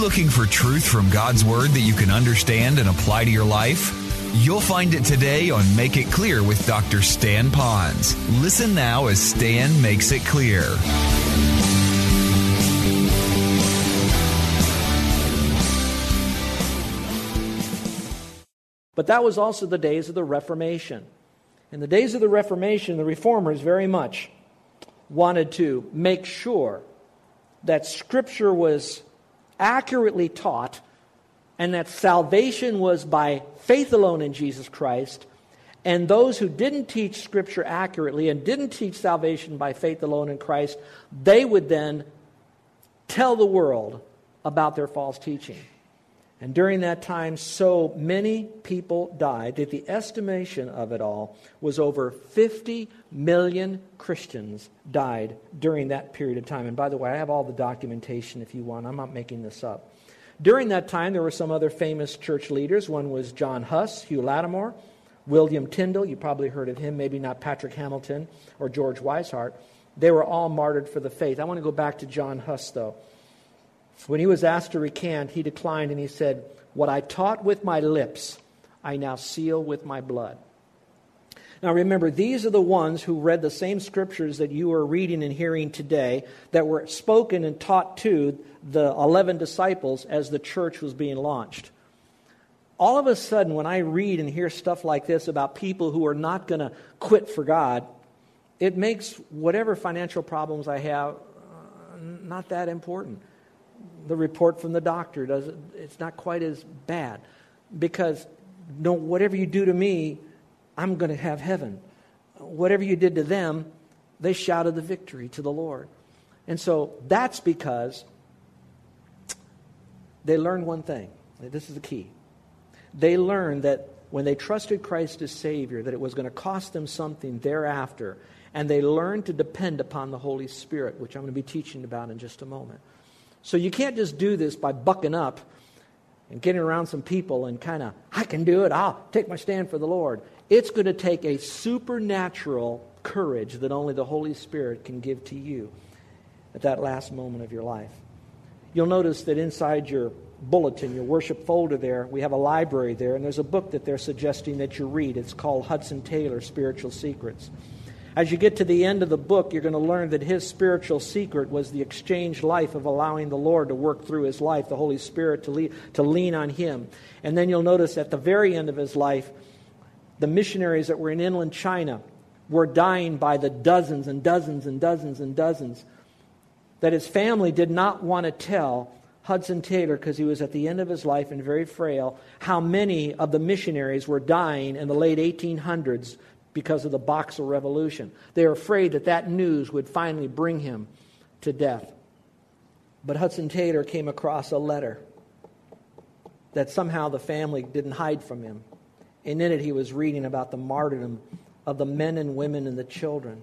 looking for truth from God's Word that you can understand and apply to your life? You'll find it today on Make It Clear with Dr. Stan Ponz. Listen now as Stan makes it clear. But that was also the days of the Reformation. In the days of the Reformation, the reformers very much wanted to make sure that Scripture was accurately taught and that salvation was by faith alone in Jesus Christ. And those who didn't teach Scripture accurately and didn't teach salvation by faith alone in Christ, they would then tell the world about their false teaching. And during that time, so many people died that the estimation of it all was over 50 million Christians died during that period of time. And by the way, I have all the documentation if you want. I'm not making this up. During that time, there were some other famous church leaders. One was John Huss, Hugh Latimer, William Tyndale. You probably heard of him, maybe not Patrick Hamilton or George Wishart. They were all martyred for the faith. I want to go back to John Huss, though. When he was asked to recant, he declined and he said, What I taught with my lips, I now seal with my blood. Now remember, these are the ones who read the same scriptures that you are reading and hearing today that were spoken and taught to the 11 disciples as the church was being launched. All of a sudden, when I read and hear stuff like this about people who are not going to quit for God, it makes whatever financial problems I have uh, not that important the report from the doctor does it, it's not quite as bad. Because no whatever you do to me i'm going to have heaven. Whatever you did to them they shouted the victory to the lord. And so that's because they learned one thing. This is the key. They learned that when they trusted christ as savior that it was going to cost them something thereafter. And they learned to depend upon the holy spirit which i'm going to be teaching about in just a moment so you can't just do this by bucking up and getting around some people and kind of, I can do it, I'll take my stand for the Lord. It's going to take a supernatural courage that only the Holy Spirit can give to you at that last moment of your life. You'll notice that inside your bulletin, your worship folder there, we have a library there, and there's a book that they're suggesting that you read. It's called Hudson Taylor Spiritual Secrets. As you get to the end of the book, you're going to learn that his spiritual secret was the exchange life of allowing the Lord to work through his life, the Holy Spirit to, lead, to lean on him. And then you'll notice at the very end of his life, the missionaries that were in inland China were dying by the dozens and dozens and dozens and dozens. That his family did not want to tell Hudson Taylor, because he was at the end of his life and very frail, how many of the missionaries were dying in the late 1800s because of the Boxer Revolution. They were afraid that that news would finally bring him to death. But Hudson Taylor came across a letter that somehow the family didn't hide from him. And in it, he was reading about the martyrdom of the men and women and the children.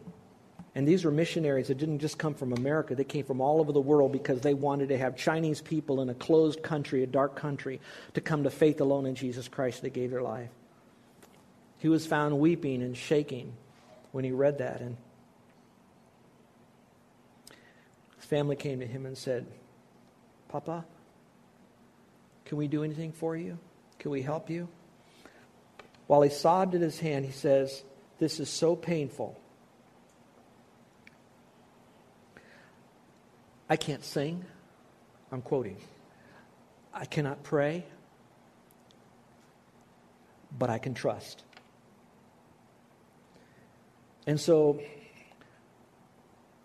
And these were missionaries that didn't just come from America, they came from all over the world because they wanted to have Chinese people in a closed country, a dark country, to come to faith alone in Jesus Christ. They gave their life. He was found weeping and shaking when he read that. And his family came to him and said, Papa, can we do anything for you? Can we help you? While he sobbed in his hand, he says, This is so painful. I can't sing. I'm quoting. I cannot pray, but I can trust. And so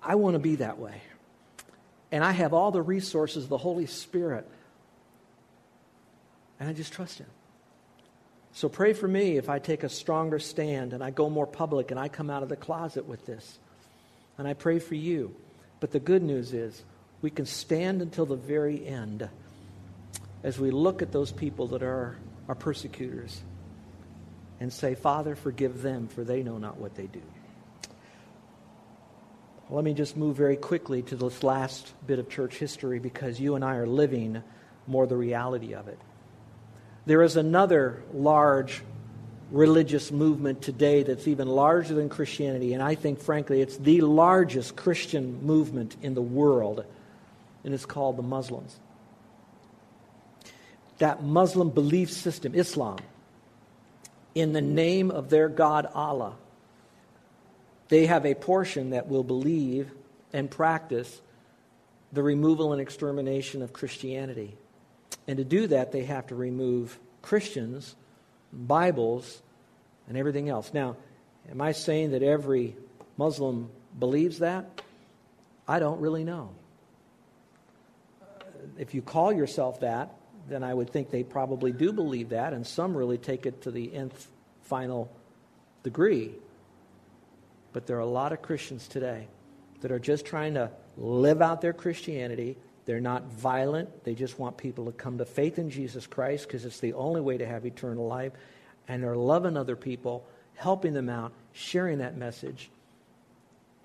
I want to be that way. And I have all the resources of the Holy Spirit. And I just trust Him. So pray for me if I take a stronger stand and I go more public and I come out of the closet with this. And I pray for you. But the good news is we can stand until the very end as we look at those people that are our persecutors and say, Father, forgive them, for they know not what they do. Let me just move very quickly to this last bit of church history because you and I are living more the reality of it. There is another large religious movement today that's even larger than Christianity, and I think, frankly, it's the largest Christian movement in the world, and it's called the Muslims. That Muslim belief system, Islam, in the name of their God Allah, they have a portion that will believe and practice the removal and extermination of Christianity. And to do that, they have to remove Christians Bibles, and everything else. Now, am I saying that every Muslim believes that? I don't really know. If you call yourself that, then I would think they probably do believe that, and some really take it to the nth final degree. But there are a lot of Christians today that are just trying to live out their Christianity. They're not violent. They just want people to come to faith in Jesus Christ because it's the only way to have eternal life and they're loving other people, helping them out, sharing that message,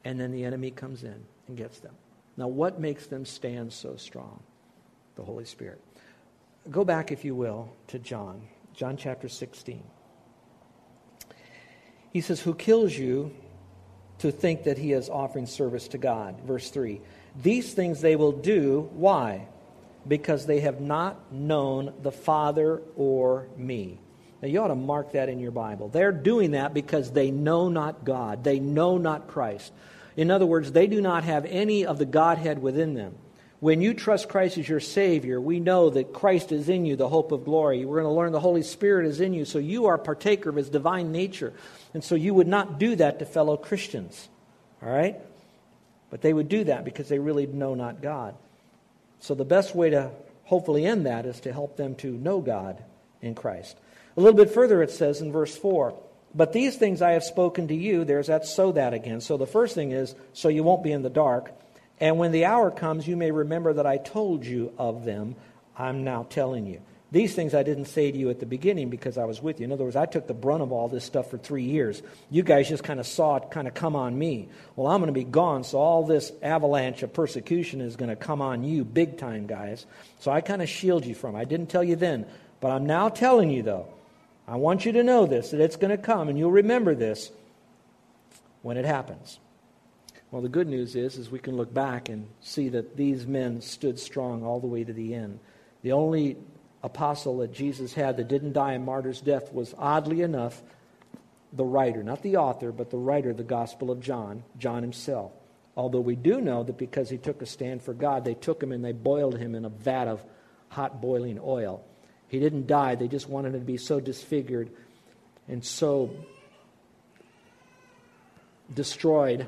and then the enemy comes in and gets them. Now, what makes them stand so strong? The Holy Spirit. Go back, if you will, to John, John chapter 16. He says, Who kills you to think that he is offering service to God? Verse 3. These things they will do. Why? Because they have not known the Father or me. Now, you ought to mark that in your Bible. They're doing that because they know not God, they know not Christ. In other words, they do not have any of the Godhead within them. When you trust Christ as your Savior, we know that Christ is in you, the hope of glory. We're going to learn the Holy Spirit is in you, so you are partaker of His divine nature. And so you would not do that to fellow Christians. All right? But they would do that because they really know not God. So the best way to hopefully end that is to help them to know God in Christ. A little bit further, it says in verse 4 But these things I have spoken to you, there's that so that again. So the first thing is, so you won't be in the dark. And when the hour comes, you may remember that I told you of them. I'm now telling you. These things I didn't say to you at the beginning because I was with you. In other words, I took the brunt of all this stuff for three years. You guys just kind of saw it kind of come on me. Well, I'm going to be gone, so all this avalanche of persecution is going to come on you big time, guys. So I kind of shield you from it. I didn't tell you then, but I'm now telling you, though. I want you to know this, that it's going to come, and you'll remember this when it happens. Well, the good news is, is we can look back and see that these men stood strong all the way to the end. The only apostle that Jesus had that didn't die a martyr's death was, oddly enough, the writer, not the author, but the writer of the Gospel of John, John himself. Although we do know that because he took a stand for God, they took him and they boiled him in a vat of hot boiling oil. He didn't die, they just wanted him to be so disfigured and so destroyed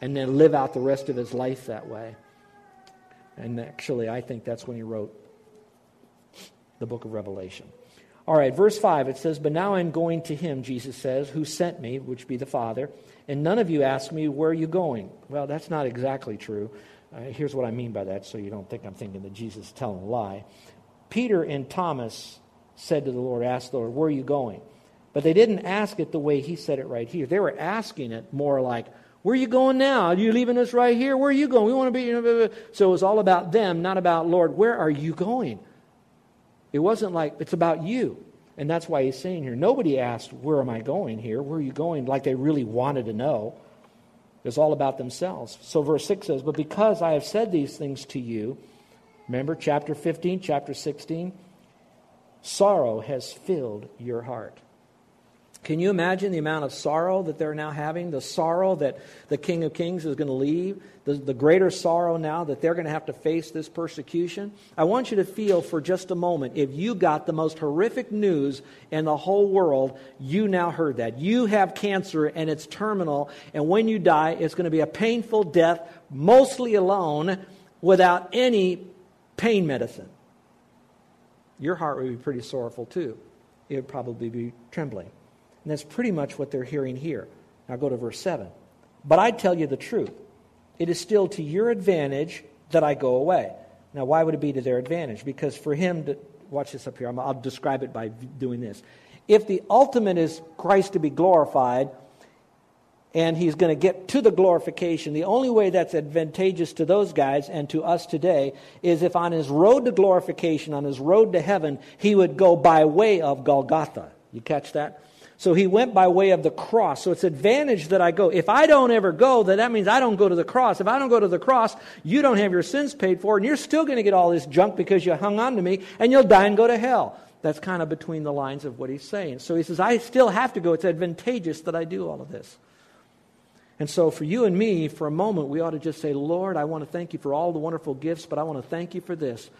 and then live out the rest of his life that way. And actually, I think that's when he wrote the book of Revelation. All right, verse 5, it says, But now I'm going to him, Jesus says, who sent me, which be the Father, and none of you ask me, Where are you going? Well, that's not exactly true. Uh, here's what I mean by that, so you don't think I'm thinking that Jesus is telling a lie. Peter and Thomas said to the Lord, Ask the Lord, where are you going? But they didn't ask it the way he said it right here. They were asking it more like, Where are you going now? Are you leaving us right here? Where are you going? We want to be. So it was all about them, not about, Lord, where are you going? It wasn't like, it's about you. And that's why he's saying here, nobody asked, Where am I going here? Where are you going? Like they really wanted to know. It's all about themselves. So verse 6 says, But because I have said these things to you, Remember chapter 15, chapter 16? Sorrow has filled your heart. Can you imagine the amount of sorrow that they're now having? The sorrow that the King of Kings is going to leave? The, the greater sorrow now that they're going to have to face this persecution? I want you to feel for just a moment if you got the most horrific news in the whole world, you now heard that. You have cancer and it's terminal, and when you die, it's going to be a painful death, mostly alone, without any pain medicine. Your heart would be pretty sorrowful too. It would probably be trembling. And that's pretty much what they're hearing here. Now go to verse 7. But I tell you the truth. It is still to your advantage that I go away. Now, why would it be to their advantage? Because for him to, watch this up here, I'll describe it by doing this. If the ultimate is Christ to be glorified, and he's going to get to the glorification. The only way that's advantageous to those guys and to us today is if on his road to glorification, on his road to heaven, he would go by way of Golgotha. You catch that? So he went by way of the cross. So it's advantage that I go. If I don't ever go, then that means I don't go to the cross. If I don't go to the cross, you don't have your sins paid for, and you're still going to get all this junk because you hung on to me, and you'll die and go to hell. That's kind of between the lines of what he's saying. So he says, I still have to go. It's advantageous that I do all of this. And so, for you and me, for a moment, we ought to just say, Lord, I want to thank you for all the wonderful gifts, but I want to thank you for this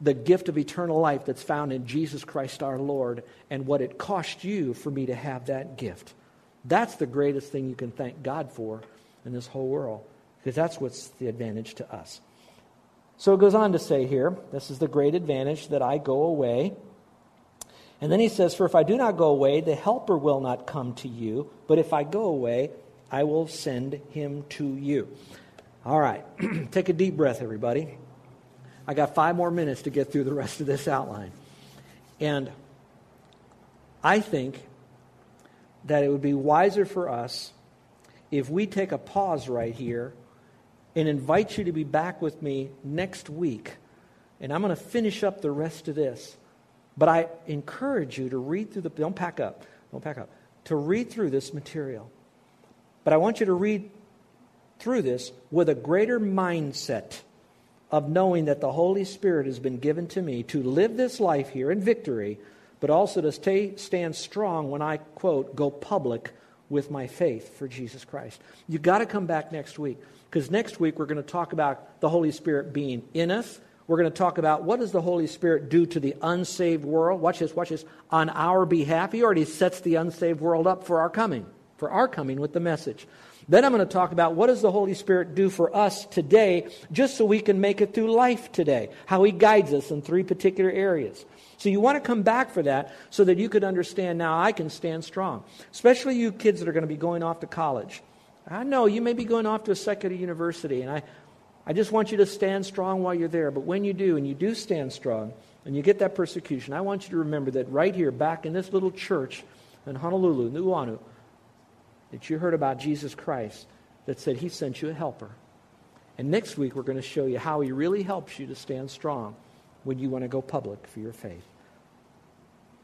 the gift of eternal life that's found in Jesus Christ our Lord and what it cost you for me to have that gift. That's the greatest thing you can thank God for in this whole world because that's what's the advantage to us. So it goes on to say here, this is the great advantage that I go away. And then he says, For if I do not go away, the Helper will not come to you, but if I go away, I will send him to you. All right, take a deep breath, everybody. I got five more minutes to get through the rest of this outline. And I think that it would be wiser for us if we take a pause right here and invite you to be back with me next week. And I'm going to finish up the rest of this. But I encourage you to read through the, don't pack up, don't pack up, to read through this material. But I want you to read through this with a greater mindset of knowing that the Holy Spirit has been given to me to live this life here in victory, but also to stay, stand strong when I, quote, go public with my faith for Jesus Christ. You've got to come back next week because next week we're going to talk about the Holy Spirit being in us. We're going to talk about what does the Holy Spirit do to the unsaved world. Watch this, watch this. On our behalf, He already sets the unsaved world up for our coming, for our coming with the message. Then I'm going to talk about what does the Holy Spirit do for us today just so we can make it through life today, how he guides us in three particular areas. So you want to come back for that so that you could understand now I can stand strong. Especially you kids that are going to be going off to college. I know you may be going off to a secular university and I I just want you to stand strong while you're there, but when you do and you do stand strong and you get that persecution, I want you to remember that right here back in this little church in Honolulu, Nuuanu, that you heard about Jesus Christ that said he sent you a helper. And next week, we're going to show you how he really helps you to stand strong when you want to go public for your faith.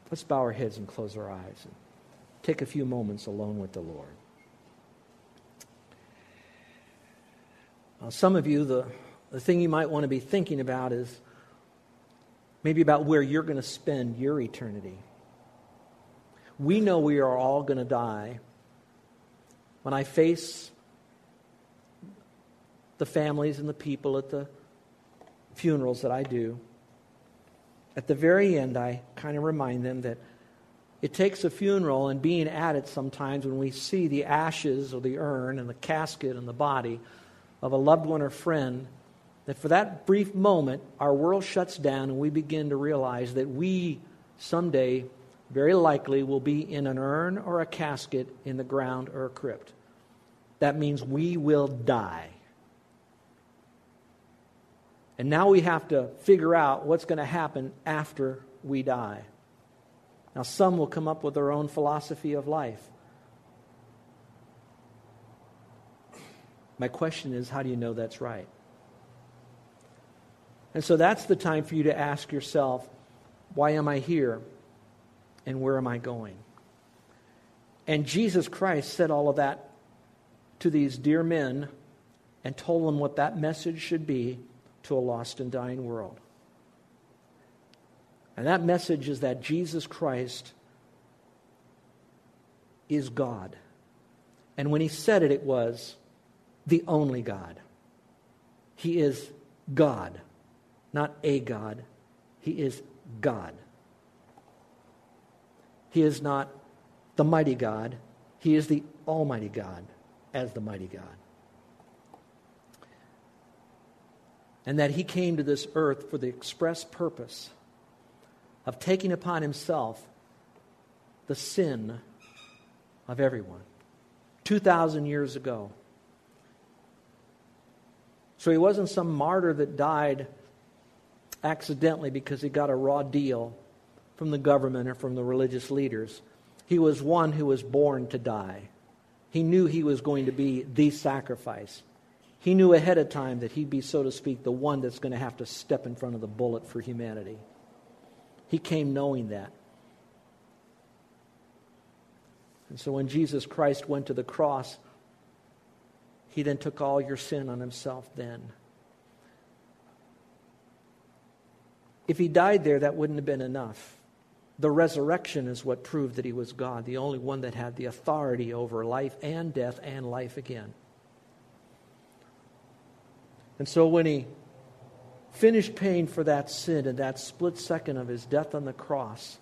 Let's bow our heads and close our eyes and take a few moments alone with the Lord. Now, some of you, the, the thing you might want to be thinking about is maybe about where you're going to spend your eternity. We know we are all going to die when I face the families and the people at the funerals that I do, at the very end, I kind of remind them that it takes a funeral and being at it sometimes when we see the ashes or the urn and the casket and the body of a loved one or friend, that for that brief moment, our world shuts down and we begin to realize that we someday, very likely, will be in an urn or a casket in the ground or a crypt that means we will die. And now we have to figure out what's going to happen after we die. Now, some will come up with their own philosophy of life. My question is how do you know that's right? And so that's the time for you to ask yourself why am I here? And where am I going? And Jesus Christ said all of that to these dear men and told them what that message should be to a lost and dying world. And that message is that Jesus Christ is God. And when he said it, it was the only God. He is God, not a God. He is God. He is not the mighty God, He is the Almighty God as the mighty God. And that he came to this earth for the express purpose of taking upon himself the sin of everyone. 2,000 years ago. So he wasn't some martyr that died accidentally because he got a raw deal from the government or from the religious leaders. He was one who was born to die. He knew he was going to be the sacrifice. He knew ahead of time that he'd be, so to speak, the one that's going to have to step in front of the bullet for humanity. He came knowing that. And so when Jesus Christ went to the cross, he then took all your sin on himself then. If he died there, that wouldn't have been enough. The resurrection is what proved that he was God, the only one that had the authority over life and death and life again. And so when he finished paying for that sin in that split second of his death on the cross,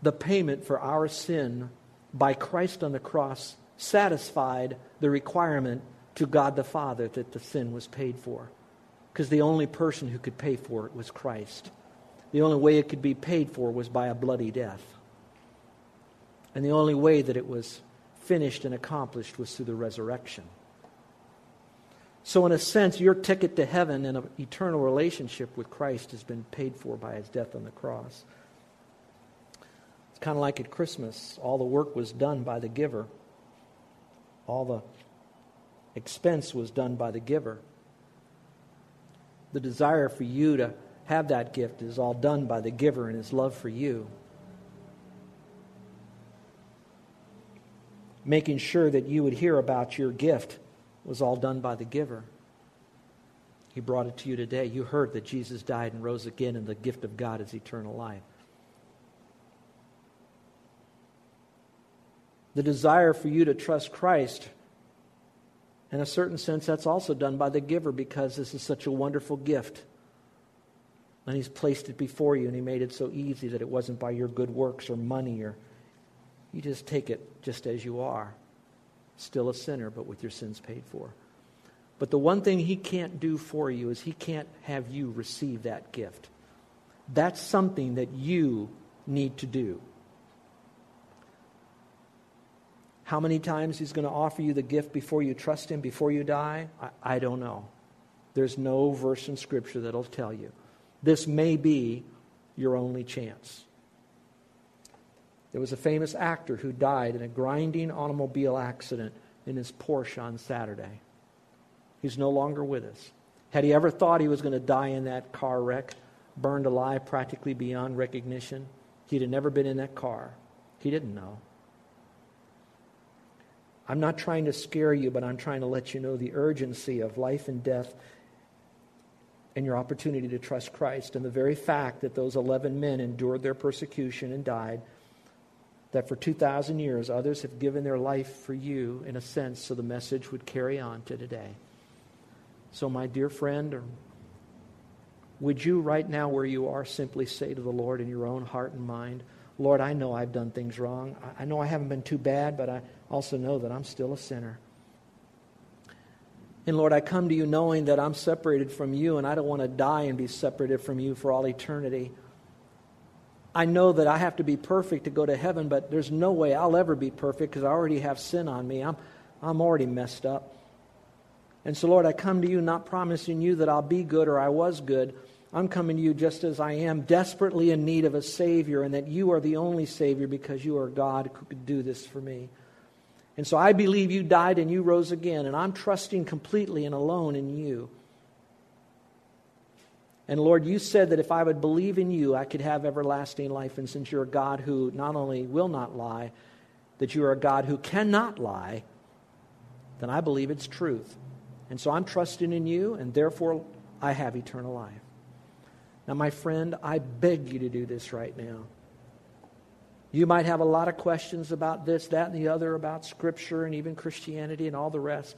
the payment for our sin by Christ on the cross satisfied the requirement to God the Father that the sin was paid for. Because the only person who could pay for it was Christ. The only way it could be paid for was by a bloody death. And the only way that it was finished and accomplished was through the resurrection. So, in a sense, your ticket to heaven and an eternal relationship with Christ has been paid for by his death on the cross. It's kind of like at Christmas. All the work was done by the giver, all the expense was done by the giver. The desire for you to have that gift is all done by the giver and his love for you. Making sure that you would hear about your gift was all done by the giver. He brought it to you today. You heard that Jesus died and rose again, and the gift of God is eternal life. The desire for you to trust Christ, in a certain sense, that's also done by the giver because this is such a wonderful gift. And He's placed it before you, and He made it so easy that it wasn't by your good works or money or you just take it just as you are still a sinner, but with your sins paid for. But the one thing he can't do for you is he can't have you receive that gift. That's something that you need to do. How many times he's going to offer you the gift before you trust him, before you die? I, I don't know. There's no verse in Scripture that'll tell you. This may be your only chance. There was a famous actor who died in a grinding automobile accident in his Porsche on Saturday. He's no longer with us. Had he ever thought he was going to die in that car wreck, burned alive practically beyond recognition? He'd have never been in that car. He didn't know. I'm not trying to scare you, but I'm trying to let you know the urgency of life and death and your opportunity to trust Christ. And the very fact that those 11 men endured their persecution and died that for 2,000 years others have given their life for you, in a sense, so the message would carry on to today. So, my dear friend, would you right now, where you are, simply say to the Lord in your own heart and mind, Lord, I know I've done things wrong. I know I haven't been too bad, but I also know that I'm still a sinner. And Lord, I come to you knowing that I'm separated from you, and I don't want to die and be separated from you for all eternity. I know that I have to be perfect to go to heaven, but there's no way I'll ever be perfect because I already have sin on me. I'm, I'm already messed up. And so, Lord, I come to you not promising you that I'll be good or I was good. I'm coming to you just as I am, desperately in need of a Savior, and that you are the only Savior because you are God who could do this for me. And so I believe you died and you rose again, and I'm trusting completely and alone in you. And Lord, you said that if I would believe in you, I could have everlasting life. And since you're a God who not only will not lie, that you are a God who cannot lie, then I believe it's truth. And so I'm trusting in you, and therefore I have eternal life. Now, my friend, I beg you to do this right now. You might have a lot of questions about this, that, and the other, about Scripture and even Christianity and all the rest.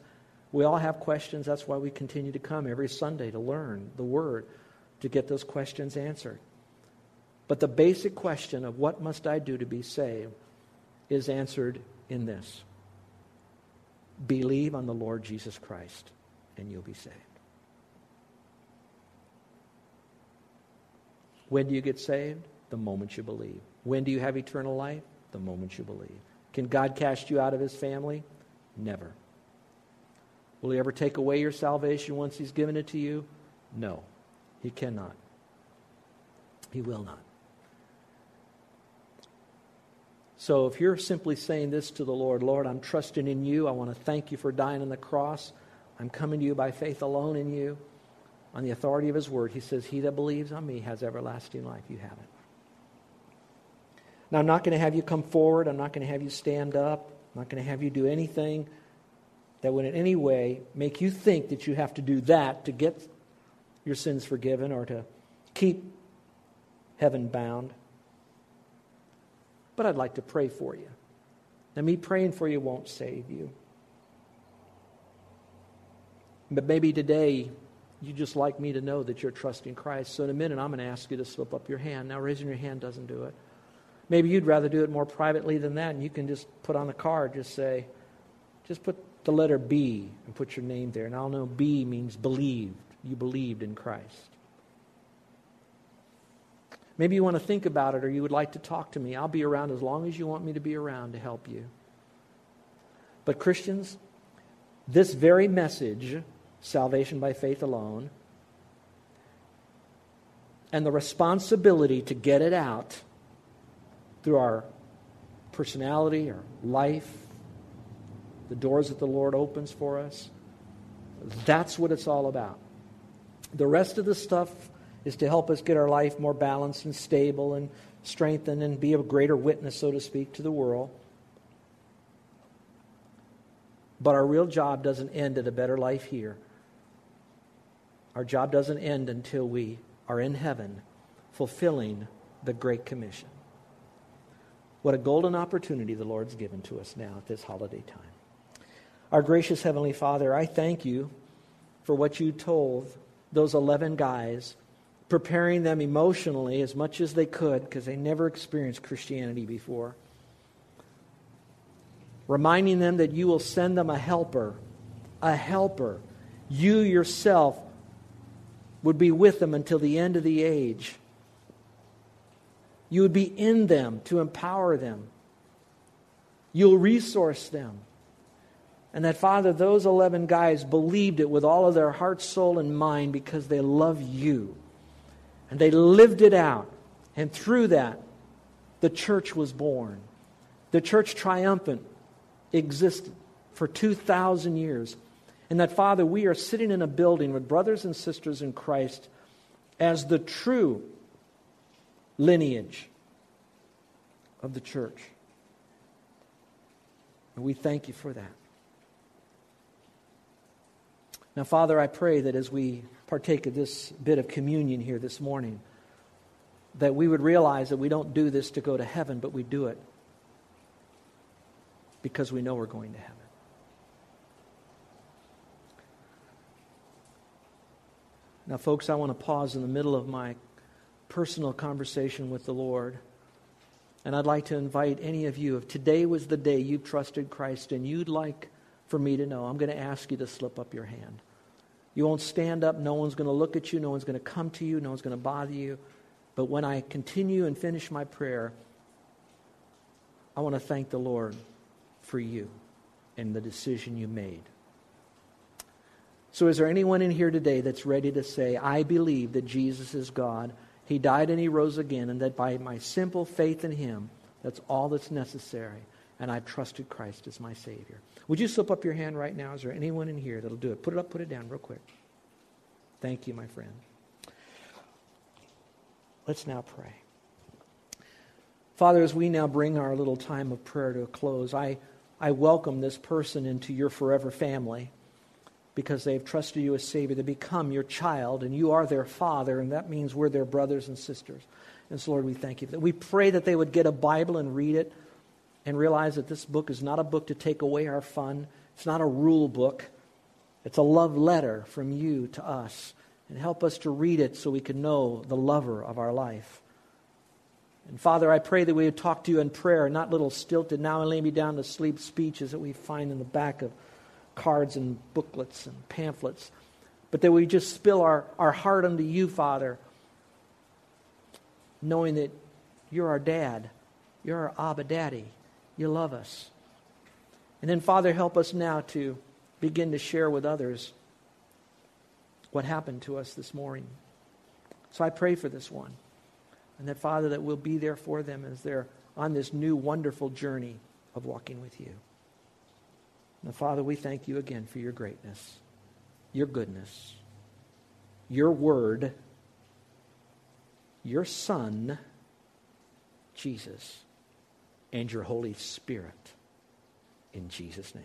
We all have questions. That's why we continue to come every Sunday to learn the Word to get those questions answered. But the basic question of what must I do to be saved is answered in this Believe on the Lord Jesus Christ, and you'll be saved. When do you get saved? The moment you believe. When do you have eternal life? The moment you believe. Can God cast you out of his family? Never. Will he ever take away your salvation once he's given it to you? No, he cannot. He will not. So if you're simply saying this to the Lord, Lord, I'm trusting in you. I want to thank you for dying on the cross. I'm coming to you by faith alone in you. On the authority of his word, he says, He that believes on me has everlasting life. You have it. Now, I'm not going to have you come forward. I'm not going to have you stand up. I'm not going to have you do anything that would in any way make you think that you have to do that to get your sins forgiven or to keep heaven bound. But I'd like to pray for you. Now, me praying for you won't save you. But maybe today you just like me to know that you're trusting Christ. So in a minute, I'm going to ask you to slip up your hand. Now, raising your hand doesn't do it. Maybe you'd rather do it more privately than that, and you can just put on the card, just say, just put the letter B and put your name there. And I'll know B means believed. You believed in Christ. Maybe you want to think about it or you would like to talk to me. I'll be around as long as you want me to be around to help you. But, Christians, this very message, salvation by faith alone, and the responsibility to get it out through our personality, our life, the doors that the Lord opens for us, that's what it's all about. The rest of the stuff is to help us get our life more balanced and stable and strengthened and be a greater witness, so to speak, to the world. But our real job doesn't end at a better life here. Our job doesn't end until we are in heaven fulfilling the Great Commission. What a golden opportunity the Lord's given to us now at this holiday time. Our gracious Heavenly Father, I thank you for what you told those 11 guys preparing them emotionally as much as they could because they never experienced Christianity before. Reminding them that you will send them a helper, a helper. You yourself would be with them until the end of the age. You would be in them to empower them. You'll resource them. And that, Father, those 11 guys believed it with all of their heart, soul, and mind because they love you. And they lived it out. And through that, the church was born. The church triumphant existed for 2,000 years. And that, Father, we are sitting in a building with brothers and sisters in Christ as the true lineage of the church. And we thank you for that. Now, Father, I pray that as we partake of this bit of communion here this morning, that we would realize that we don't do this to go to heaven, but we do it because we know we're going to heaven. Now, folks, I want to pause in the middle of my personal conversation with the Lord. And I'd like to invite any of you, if today was the day you trusted Christ and you'd like for me to know, I'm going to ask you to slip up your hand. You won't stand up. No one's going to look at you. No one's going to come to you. No one's going to bother you. But when I continue and finish my prayer, I want to thank the Lord for you and the decision you made. So, is there anyone in here today that's ready to say, I believe that Jesus is God? He died and he rose again, and that by my simple faith in him, that's all that's necessary. And I've trusted Christ as my Savior. Would you slip up your hand right now? Is there anyone in here that'll do it? Put it up, put it down real quick. Thank you, my friend. Let's now pray. Father, as we now bring our little time of prayer to a close, I, I welcome this person into your forever family because they've trusted you as Savior. They become your child, and you are their father, and that means we're their brothers and sisters. And so, Lord, we thank you for that. We pray that they would get a Bible and read it and realize that this book is not a book to take away our fun. It's not a rule book. It's a love letter from you to us. And help us to read it so we can know the lover of our life. And Father, I pray that we would talk to you in prayer, not little stilted, now and lay me down to sleep speeches that we find in the back of cards and booklets and pamphlets, but that we just spill our, our heart unto you, Father, knowing that you're our dad, you're our Abba Daddy, You love us. And then, Father, help us now to begin to share with others what happened to us this morning. So I pray for this one. And that, Father, that we'll be there for them as they're on this new wonderful journey of walking with you. Father, we thank you again for your greatness, your goodness, your word, your Son, Jesus, and your Holy Spirit. In Jesus' name.